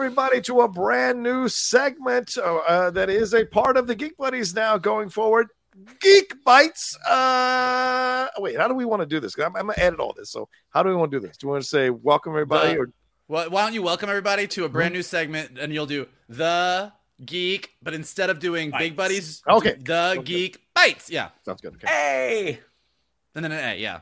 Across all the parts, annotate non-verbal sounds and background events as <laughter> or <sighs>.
Everybody, to a brand new segment uh, uh, that is a part of the Geek Buddies now going forward. Geek Bytes. Uh, wait, how do we want to do this? I'm, I'm going to edit all this. So, how do we want to do this? Do we want to say welcome, everybody? The- or Well, why don't you welcome everybody to a brand new segment, and you'll do the geek, but instead of doing big buddies, Okay. do the geek bytes. Yeah, Sounds good. Okay. hey, and then an A. Yeah,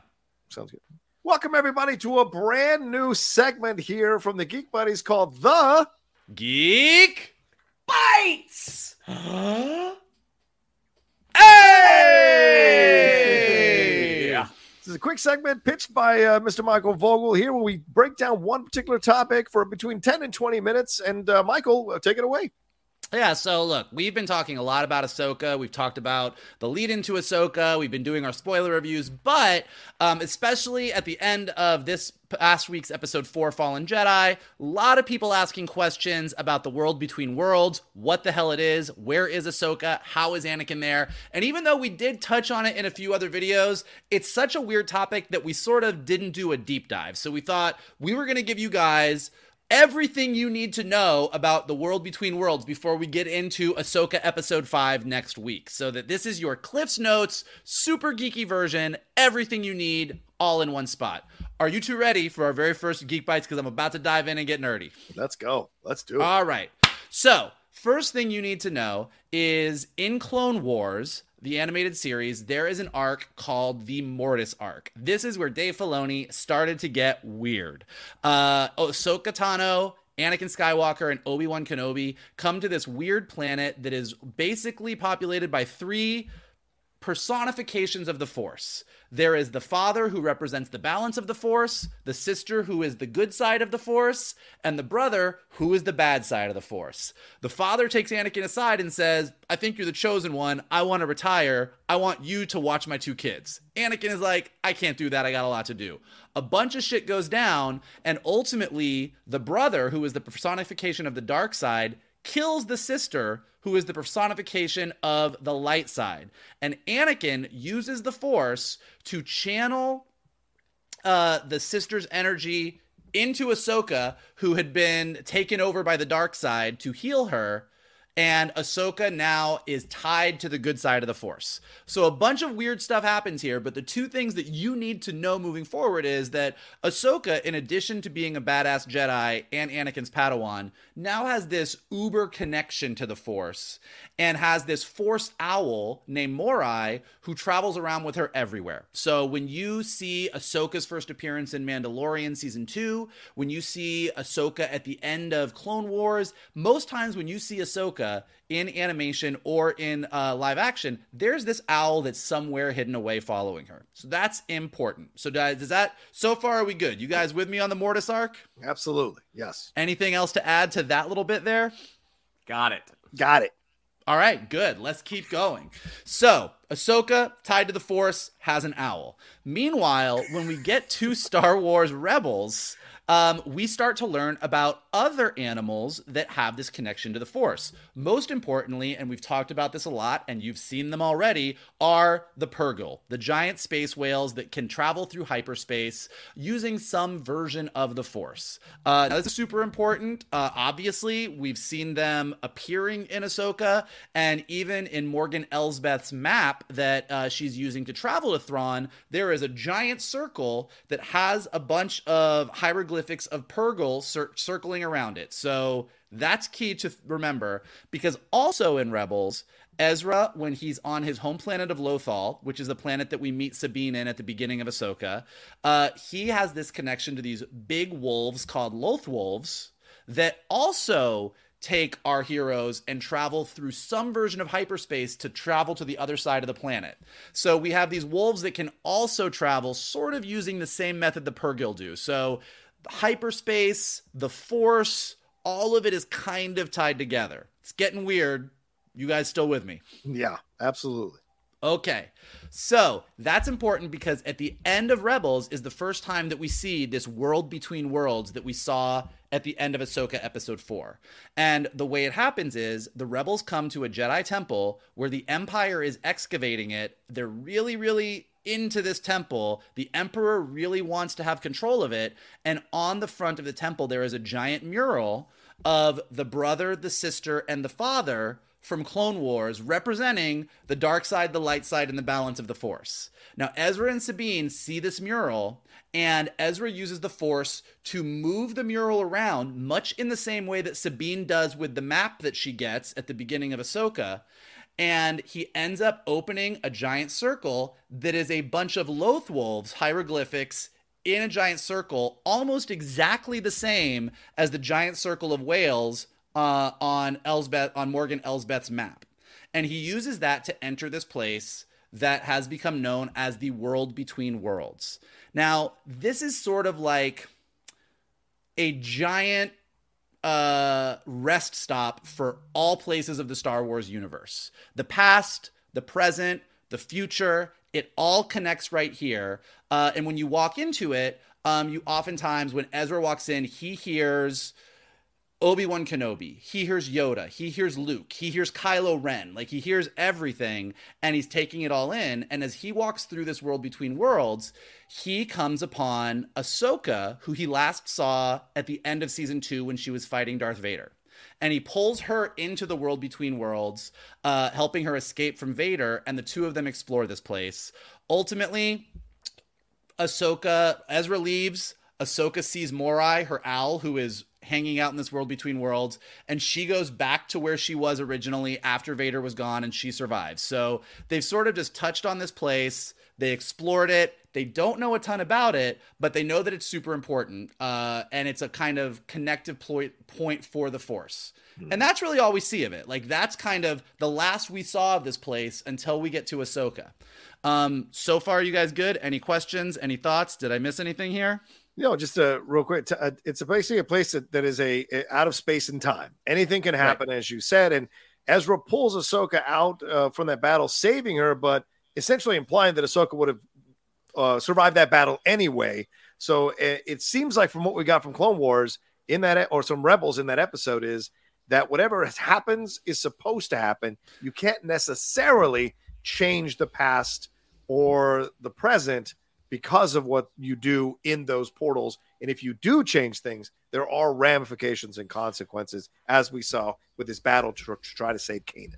Sounds good. Welcome, everybody, to a brand new segment here from the Geek Buddies called The geek bytes. <gasps> Hey! This is a quick segment pitched by uh, Mr. Michael Vogel here where we break down one particular topic for between 10 and 20 minutes. And uh, Michael, uh, take it away. Yeah, so look, we've been talking a lot about Ahsoka. We've talked about the lead into Ahsoka. We've been doing our spoiler reviews, but um, especially at the end of this past week's episode four, Fallen Jedi, a lot of people asking questions about the world between worlds, what the hell it is, where is Ahsoka, how is Anakin there? And even though we did touch on it in a few other videos, it's such a weird topic that we sort of didn't do a deep dive. So we thought we were going to give you guys everything you need to know about the world between worlds before we get into Ahsoka episode 5 next week. So that this is your Cliff's Notes, super geeky version, everything you need all in one spot. Are you two ready for our very first Geek Bytes? Because I'm about to dive in and get nerdy. Let's go. Let's do it. All right. So, first thing you need to know is in Clone Wars, the animated series, there is an arc called the Mortis arc. This is where Dave Filoni started to get weird. Uh, Ahsoka Anakin Skywalker, and Obi Wan Kenobi come to this weird planet that is basically populated by three personifications of the Force. There is the father who represents the balance of the Force, the sister who is the good side of the Force, and the brother who is the bad side of the Force. The father takes Anakin aside and says, I think you're the chosen one. I want to retire. I want you to watch my two kids. Anakin is like, I can't do that. I got a lot to do. A bunch of shit goes down, and ultimately, the brother, who is the personification of the dark side, kills the sister who is the personification of the light side. And Anakin uses the Force to channel uh, the sister's energy into Ahsoka, who had been taken over by the dark side to heal her. And Ahsoka now is tied to the good side of the Force. So a bunch of weird stuff happens here, but the two things that you need to know moving forward is that Ahsoka, in addition to being a badass Jedi and Anakin's Padawan, now has this uber connection to the Force and has this Force owl named Morai who travels around with her everywhere. So when you see Ahsoka's first appearance in Mandalorian season two, when you see Ahsoka at the end of Clone Wars, most times when you see Ahsoka, Ahsoka in animation or in uh, live action, there's this owl that's somewhere hidden away following her. So that's important. So does, does that so far are we good? You guys with me on the Mortis arc? Absolutely. Yes. Anything else to add to that little bit there? Got it. Got it. All right, good. Let's keep going. So, Ahsoka, tied to the Force, has an owl. Meanwhile, when we get to Star Wars Rebels, um, we start to learn about other animals that have this connection to the Force. Most importantly, and we've talked about this a lot, and you've seen them already, are the Purrgil, the giant space whales that can travel through hyperspace using some version of the Force. Uh, now, this is super important. Uh, obviously, we've seen them appearing in Ahsoka, and even in Morgan Elsbeth's map that uh, she's using to travel to Thrawn, there is a giant circle that has a bunch of hieroglyphics of Purrgil cir- circling around it. So that's key to remember because also in Rebels, Ezra, when he's on his home planet of Lothal, which is the planet that we meet Sabine in at the beginning of Ahsoka, uh, he has this connection to these big wolves called Loth wolves that also take our heroes and travel through some version of hyperspace to travel to the other side of the planet. So we have these wolves that can also travel sort of using the same method the Purrgil do. So hyperspace, the force, all of it is kind of tied together. It's getting weird. You guys still with me? Yeah, absolutely. Okay. So that's important because at the end of Rebels is the first time that we see this world between worlds that we saw at the end of Ahsoka episode 4. And the way it happens is the rebels come to a Jedi temple where the Empire is excavating it. They're really, really into this temple. The Emperor really wants to have control of it. And on the front of the temple, there is a giant mural of the brother, the sister, and the father from Clone Wars representing the dark side, the light side, and the balance of the Force. Now, Ezra and Sabine see this mural, and Ezra uses the Force to move the mural around, much in the same way that Sabine does with the map that she gets at the beginning of Ahsoka. And he ends up opening a giant circle that is a bunch of Loth wolves, hieroglyphics, in a giant circle, almost exactly the same as the giant circle of whales uh, on Elsbeth on Morgan Elsbeth's map, and he uses that to enter this place that has become known as the world between worlds. Now, this is sort of like a giant uh, rest stop for all places of the Star Wars universe. The past, the present, the future, it all connects right here. Uh, and when you walk into it, um, you oftentimes, when Ezra walks in, he hears Obi Wan Kenobi. He hears Yoda. He hears Luke. He hears Kylo Ren. Like he hears everything and he's taking it all in. And as he walks through this world between worlds, he comes upon Ahsoka, who he last saw at the end of season two when she was fighting Darth Vader. And he pulls her into the world between worlds, uh, helping her escape from Vader. And the two of them explore this place. Ultimately, Ahsoka, Ezra leaves. Ahsoka sees Morai, her owl, who is hanging out in this world between worlds and she goes back to where she was originally after Vader was gone and she survives. So they've sort of just touched on this place. They explored it. They don't know a ton about it, but they know that it's super important. Uh, and it's a kind of connective ploy- point for the Force. Mm. And that's really all we see of it. Like, that's kind of the last we saw of this place until we get to Ahsoka. Um, so far, you guys good? Any questions? Any thoughts? Did I miss anything here? You know, just a real quick. T- uh, it's a, basically a place that, that is a, a, out of space and time. Anything can happen, right. as you said. And Ezra pulls Ahsoka out uh, from that battle, saving her, but essentially implying that Ahsoka would have uh, survived that battle anyway. So it, it, seems like from what we got from Clone Wars in that, or some Rebels in that episode, is that whatever happens is supposed to happen. You can't necessarily change the past or the present because of what you do in those portals. And if you do change things, there are ramifications and consequences, as we saw with this battle to, to try to save Kanan.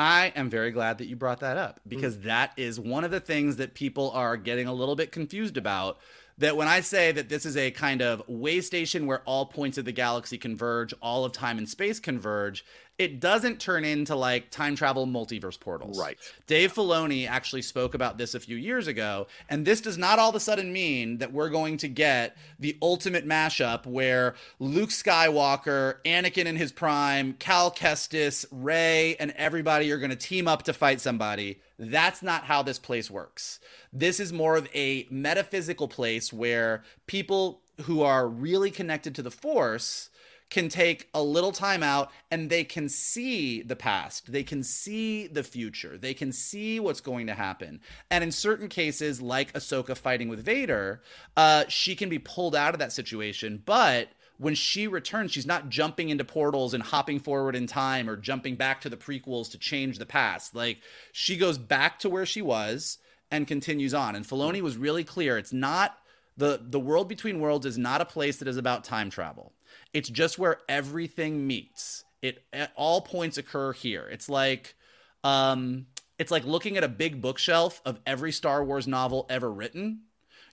I am very glad that you brought that up because mm. that is one of the things that people are getting a little bit confused about. That when I say that this is a kind of way station where all points of the galaxy converge, all of time and space converge, it doesn't turn into like time travel multiverse portals. Right. Dave Filoni actually spoke about this a few years ago, and this does not all of a sudden mean that we're going to get the ultimate mashup where Luke Skywalker, Anakin in his prime, Cal Kestis, Rey, and everybody are going to team up to fight somebody. That's not how this place works. This is more of a metaphysical place where people who are really connected to the Force can take a little time out and they can see the past. They can see the future. They can see what's going to happen. And in certain cases, like Ahsoka fighting with Vader, uh, she can be pulled out of that situation. But when she returns, she's not jumping into portals and hopping forward in time or jumping back to the prequels to change the past. Like she goes back to where she was and continues on. And Filoni was really clear. It's not the the world between worlds is not a place that is about time travel. It's just where everything meets. It all points occur here. It's like um it's like looking at a big bookshelf of every Star Wars novel ever written.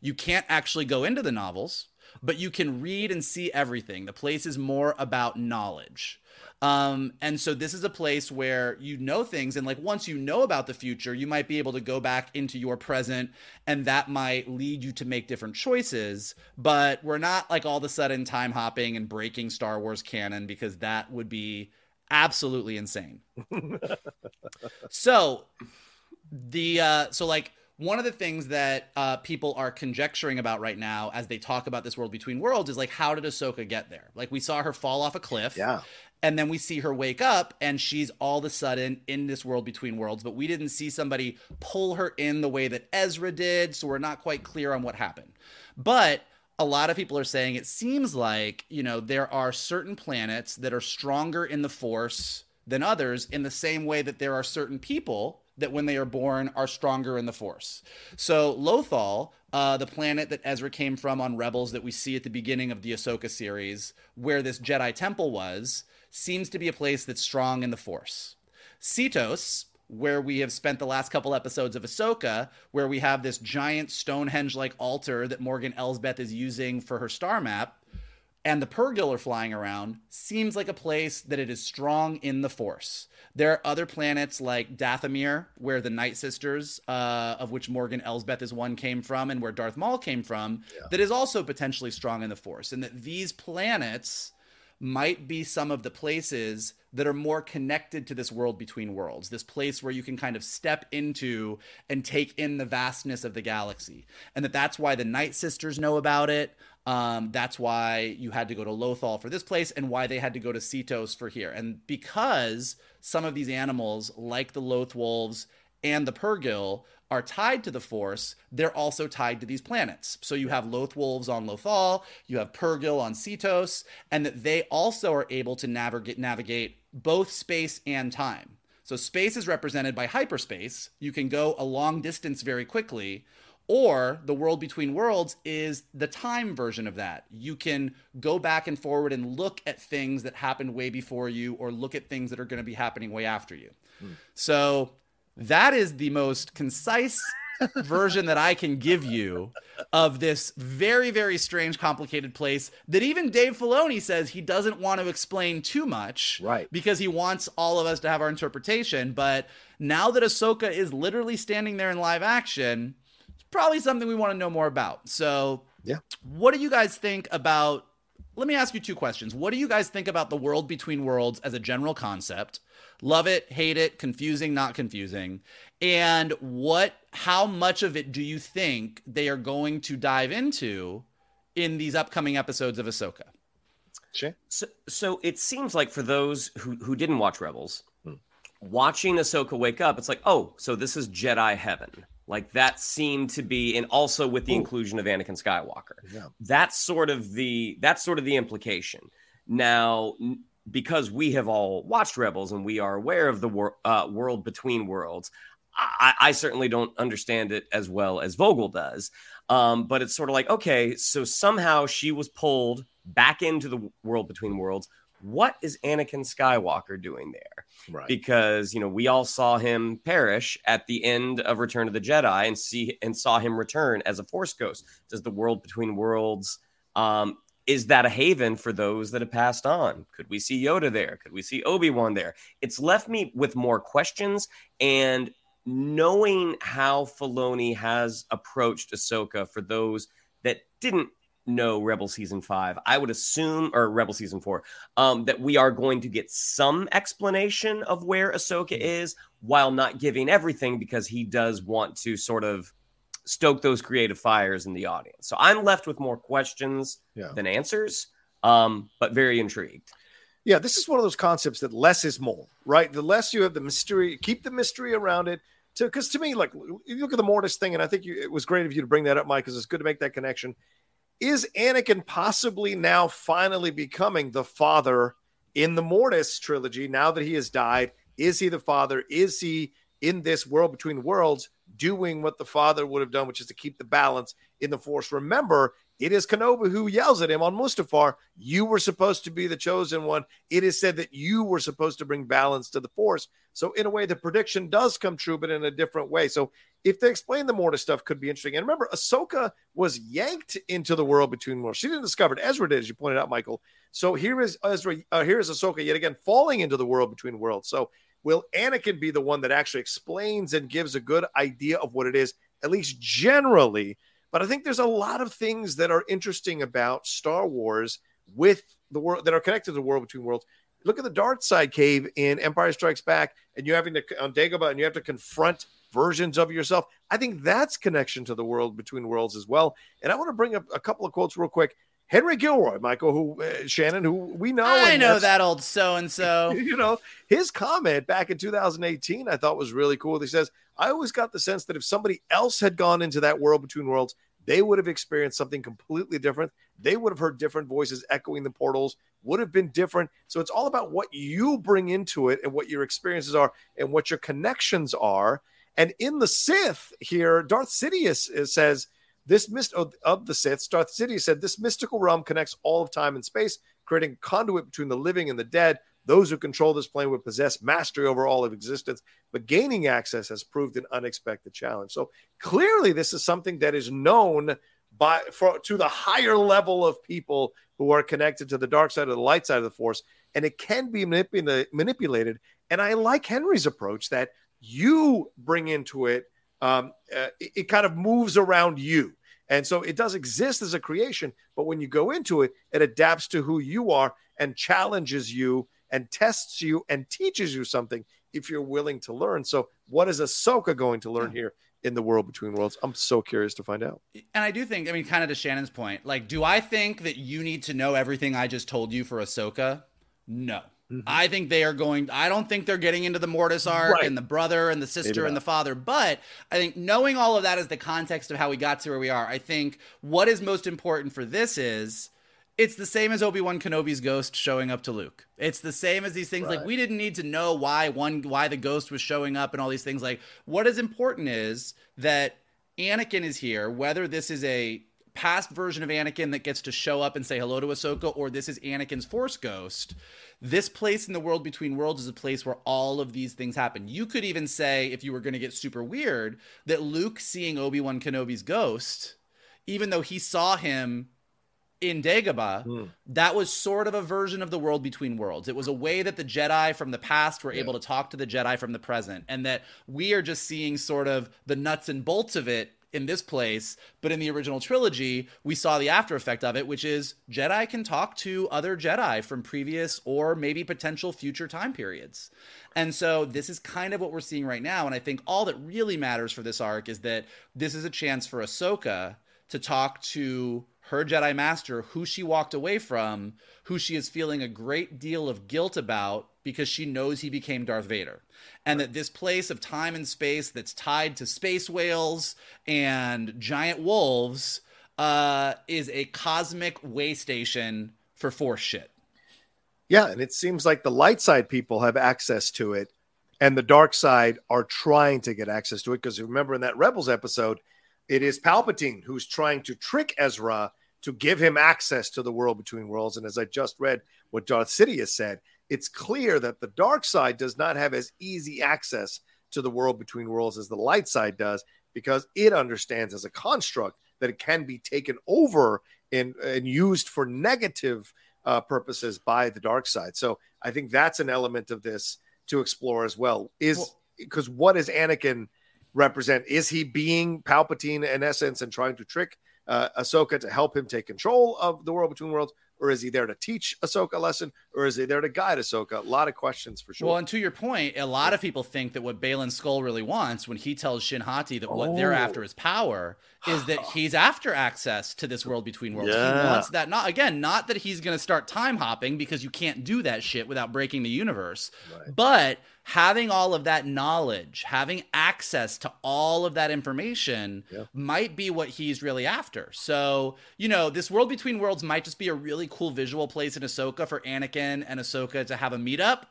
You can't actually go into the novels, but you can read and see everything. The place is more about knowledge. Um, and so this is a place where you know things, and like once you know about the future, you might be able to go back into your present, and that might lead you to make different choices. But we're not like all of a sudden time hopping and breaking Star Wars canon because that would be absolutely insane. <laughs> so the uh so like one of the things that uh, people are conjecturing about right now as they talk about this world between worlds is like how did Ahsoka get there? Like we saw her fall off a cliff. Yeah. And then we see her wake up and she's all of a sudden in this world between worlds, but we didn't see somebody pull her in the way that Ezra did, so we're not quite clear on what happened. But a lot of people are saying it seems like, you know, there are certain planets that are stronger in the force than others in the same way that there are certain people that when they are born are stronger in the force. So Lothal, uh, the planet that Ezra came from on Rebels that we see at the beginning of the Ahsoka series, where this Jedi temple was, seems to be a place that's strong in the Force. Seatos, where we have spent the last couple episodes of Ahsoka, where we have this giant Stonehenge like altar that Morgan Elsbeth is using for her star map, and the Purrgil are flying around, seems like a place that it is strong in the Force. There are other planets like Dathomir, where the Night Sisters, uh, of which Morgan Elsbeth is one, came from, and where Darth Maul came from, yeah. that is also potentially strong in the Force. And that these planets might be some of the places that are more connected to this world between worlds, this place where you can kind of step into and take in the vastness of the galaxy. And that that's why the Night Sisters know about it. Um, that's why you had to go to Lothal for this place and why they had to go to Seatos for here. And because some of these animals, like the Loth wolves and the Purrgil are tied to the Force, they're also tied to these planets. So you have Loth Wolves on Lothal, you have Purrgil on Seatos, and that they also are able to navigate navigate both space and time. So space is represented by hyperspace. You can go a long distance very quickly. Or the world between worlds is the time version of that. You can go back and forward and look at things that happened way before you, or look at things that are going to be happening way after you. Hmm. So that is the most concise version that I can give you of this very, very strange, complicated place that even Dave Filoni says he doesn't want to explain too much. Right. Because he wants all of us to have our interpretation. But now that Ahsoka is literally standing there in live action, it's probably something we want to know more about. So, yeah. What do you guys think about? Let me ask you two questions. What do you guys think about the world between worlds as a general concept? Love it, hate it, confusing, not confusing. And what how much of it do you think they are going to dive into in these upcoming episodes of Ahsoka? Sure. So, so it seems like for those who, who didn't watch Rebels, hmm. watching Ahsoka wake up, it's like, oh, so this is Jedi heaven. Like that seemed to be, and also with the Ooh. inclusion of Anakin Skywalker. Yeah. That's sort of the that's sort of the implication. Now, because we have all watched Rebels and we are aware of the wor- uh, world between worlds, I-, I, certainly don't understand it as well as Vogel does. Um, but it's sort of like, okay, so somehow she was pulled back into the world between worlds. What is Anakin Skywalker doing there? Right. Because you know we all saw him perish at the end of Return of the Jedi, and see and saw him return as a Force ghost. Does the world between worlds um, is that a haven for those that have passed on? Could we see Yoda there? Could we see Obi Wan there? It's left me with more questions and knowing how Filoni has approached Ahsoka for those that didn't know Rebel season five, I would assume, or Rebel season four, um, that we are going to get some explanation of where Ahsoka is while not giving everything because he does want to sort of stoke those creative fires in the audience. So I'm left with more questions yeah. than answers, um, but very intrigued. Yeah, this is one of those concepts that less is more, right? The less you have the mystery, keep the mystery around it. Because to, to me, like you look at the Mortis thing, and I think you, it was great of you to bring that up, Mike, because it's good to make that connection. Is Anakin possibly now finally becoming the father in the Mortis trilogy now that he has died? Is he the father? Is he in this world between worlds doing what the father would have done, which is to keep the balance in the force? Remember, it is Kenobi who yells at him on Mustafar, You were supposed to be the chosen one. It is said that you were supposed to bring balance to the force. So, in a way, the prediction does come true, but in a different way. So, if they explain the Mortis stuff, could be interesting. And remember, Ahsoka was yanked into the world between worlds. She didn't discover it. Ezra did, as you pointed out, Michael. So here is Ezra. Uh, here is Ahsoka yet again falling into the world between worlds. So will Anakin be the one that actually explains and gives a good idea of what it is, at least generally? But I think there's a lot of things that are interesting about Star Wars with the world that are connected to the world between worlds. Look at the dark side cave in Empire Strikes Back, and you're having to on Dagobah, and you have to confront versions of yourself. I think that's connection to the world between worlds as well. And I want to bring up a couple of quotes real quick. Henry Gilroy, Michael, who uh, Shannon, who we know. I know that old so and so. You know, his comment back in 2018, I thought was really cool. He says, I always got the sense that if somebody else had gone into that world between worlds, they would have experienced something completely different. They would have heard different voices echoing the portals, would have been different. So it's all about what you bring into it and what your experiences are and what your connections are. And in the Sith here, Darth Sidious says, this mist of, the Sith, Darth Sidious said, this mystical realm connects all of time and space, creating conduit between the living and the dead. Those who control this plane would possess mastery over all of existence, but gaining access has proved an unexpected challenge. So clearly, this is something that is known by for to the higher level of people who are connected to the dark side or the light side of the force, and it can be manipula- manipulated. And I like Henry's approach that you bring into it. Um, uh, it, it kind of moves around you. And so it does exist as a creation, but when you go into it, it adapts to who you are and challenges you and tests you and teaches you something if you're willing to learn. So, what is Ahsoka going to learn here in the world between worlds? I'm so curious to find out. And I do think, I mean, kind of to Shannon's point, like, do I think that you need to know everything I just told you for Ahsoka? No. Mm-hmm. I think they are going. I don't think they're getting into the Mortis arc right. and the brother and the sister and the father. But I think knowing all of that as the context of how we got to where we are, I think what is most important for this is it's the same as Obi Wan Kenobi's ghost showing up to Luke. It's the same as these things. Right. Like we didn't need to know why one why the ghost was showing up and all these things. Like what is important is that Anakin is here. Whether this is a past version of Anakin that gets to show up and say hello to Ahsoka, or this is Anakin's Force ghost this place in the world between worlds is a place where all of these things happen. You could even say, if you were going to get super weird, that Luke seeing Obi Wan Kenobi's ghost, even though he saw him in Dagobah, mm. that was sort of a version of the world between worlds. It was a way that the Jedi from the past were yeah. able to talk to the Jedi from the present, and that we are just seeing sort of the nuts and bolts of it in this place, but in the original trilogy, we saw the after effect of it, which is Jedi can talk to other Jedi from previous or maybe potential future time periods. And so this is kind of what we're seeing right now. And I think all that really matters for this arc is that this is a chance for Ahsoka to talk to her Jedi Master, who she walked away from, who she is feeling a great deal of guilt about because she knows he became Darth Vader. And that this place of time and space that's tied to space whales and giant wolves uh, is a cosmic way station for force shit. Yeah, and it seems like the light side people have access to it, and the dark side are trying to get access to it. Because remember in that Rebels episode, it is Palpatine who's trying to trick Ezra to give him access to the world between worlds. And as I just read what Darth Sidious said, it's clear that the dark side does not have as easy access to the world between worlds as the light side does because it understands as a construct that it can be taken over and, and used for negative uh, purposes by the dark side. So I think that's an element of this to explore as well. Is because what does Anakin represent? Is he being Palpatine in essence and trying to trick uh, Ahsoka to help him take control of the world between worlds? Or is he there to teach Ahsoka a lesson? Or is he there to guide Ahsoka? A lot of questions for sure. Well, and to your point, a lot of people think that what Baylan Skoll really wants when he tells Shin Hati that what they're oh. after is power is that <sighs> he's after access to this world between worlds. Yeah. He wants that not again, not that he's gonna start time hopping because you can't do that shit without breaking the universe. But having all of that knowledge, having access to all of that information might be what he's really after. So, you know, this world between worlds might just be a really cool visual place in Ahsoka for Anakin and Ahsoka to have a meetup.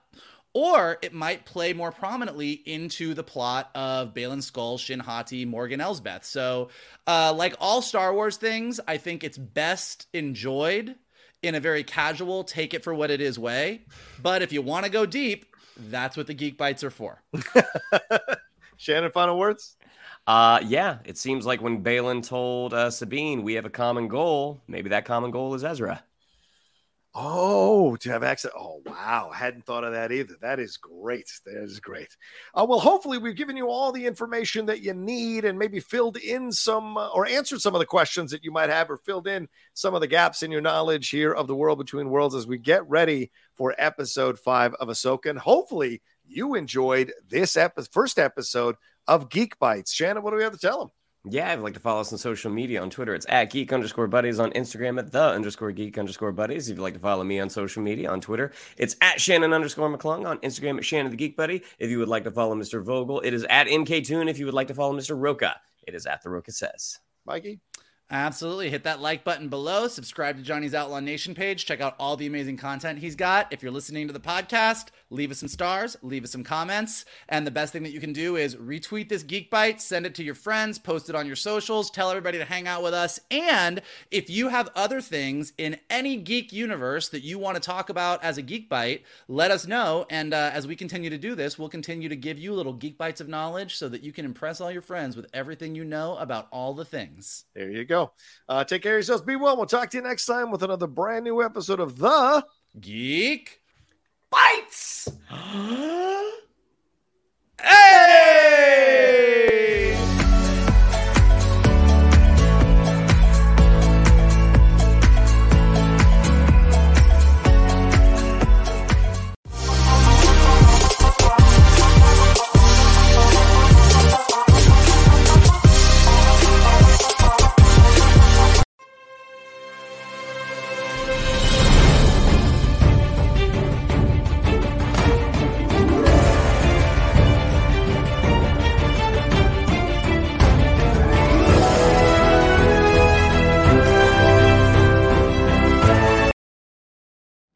Or it might play more prominently into the plot of Baylan Skoll, Shin Hati, Morgan Elsbeth. So, uh, like all Star Wars things, I think it's best enjoyed in a very casual, take it for what it is way. But if you want to go deep, that's what the Geek Bytes are for. <laughs> Shannon, final words? Uh, yeah, it seems like when Baylan told uh, Sabine we have a common goal, maybe that common goal is Ezra. Oh, to have access. Oh, wow. I hadn't thought of that either. That is great. That is great. Uh, well, hopefully, we've given you all the information that you need and maybe filled in some uh, or answered some of the questions that you might have or filled in some of the gaps in your knowledge here of the world between worlds as we get ready for episode five of Ahsoka. And hopefully, you enjoyed this first episode of Geek Bytes. Shannon, what do we have to tell them? Yeah, if you'd like to follow us on social media on Twitter, it's at geek underscore buddies on Instagram at the underscore geek underscore buddies. If you'd like to follow me on social media on Twitter, it's at Shannon underscore McClung on Instagram at Shannon the Geek Buddy. If you would like to follow Mr. Vogel, it is at MK Toon. If you would like to follow Mr. Rocha, it is at the Rocha Says. Mikey? Absolutely. Hit that like button below. Subscribe to Johnny's Outlaw Nation page. Check out all the amazing content he's got. If you're listening to the podcast, leave us some stars, leave us some comments. And the best thing that you can do is retweet this Geek Byte, send it to your friends, post it on your socials, tell everybody to hang out with us. And if you have other things in any geek universe that you want to talk about as a Geek Byte, let us know. And uh, as we continue to do this, we'll continue to give you little Geek Bytes of knowledge so that you can impress all your friends with everything you know about all the things. There you go. Uh, take care of yourselves. Be well. We'll talk to you next time with another brand new episode of The Geek Bytes! <gasps> Hey!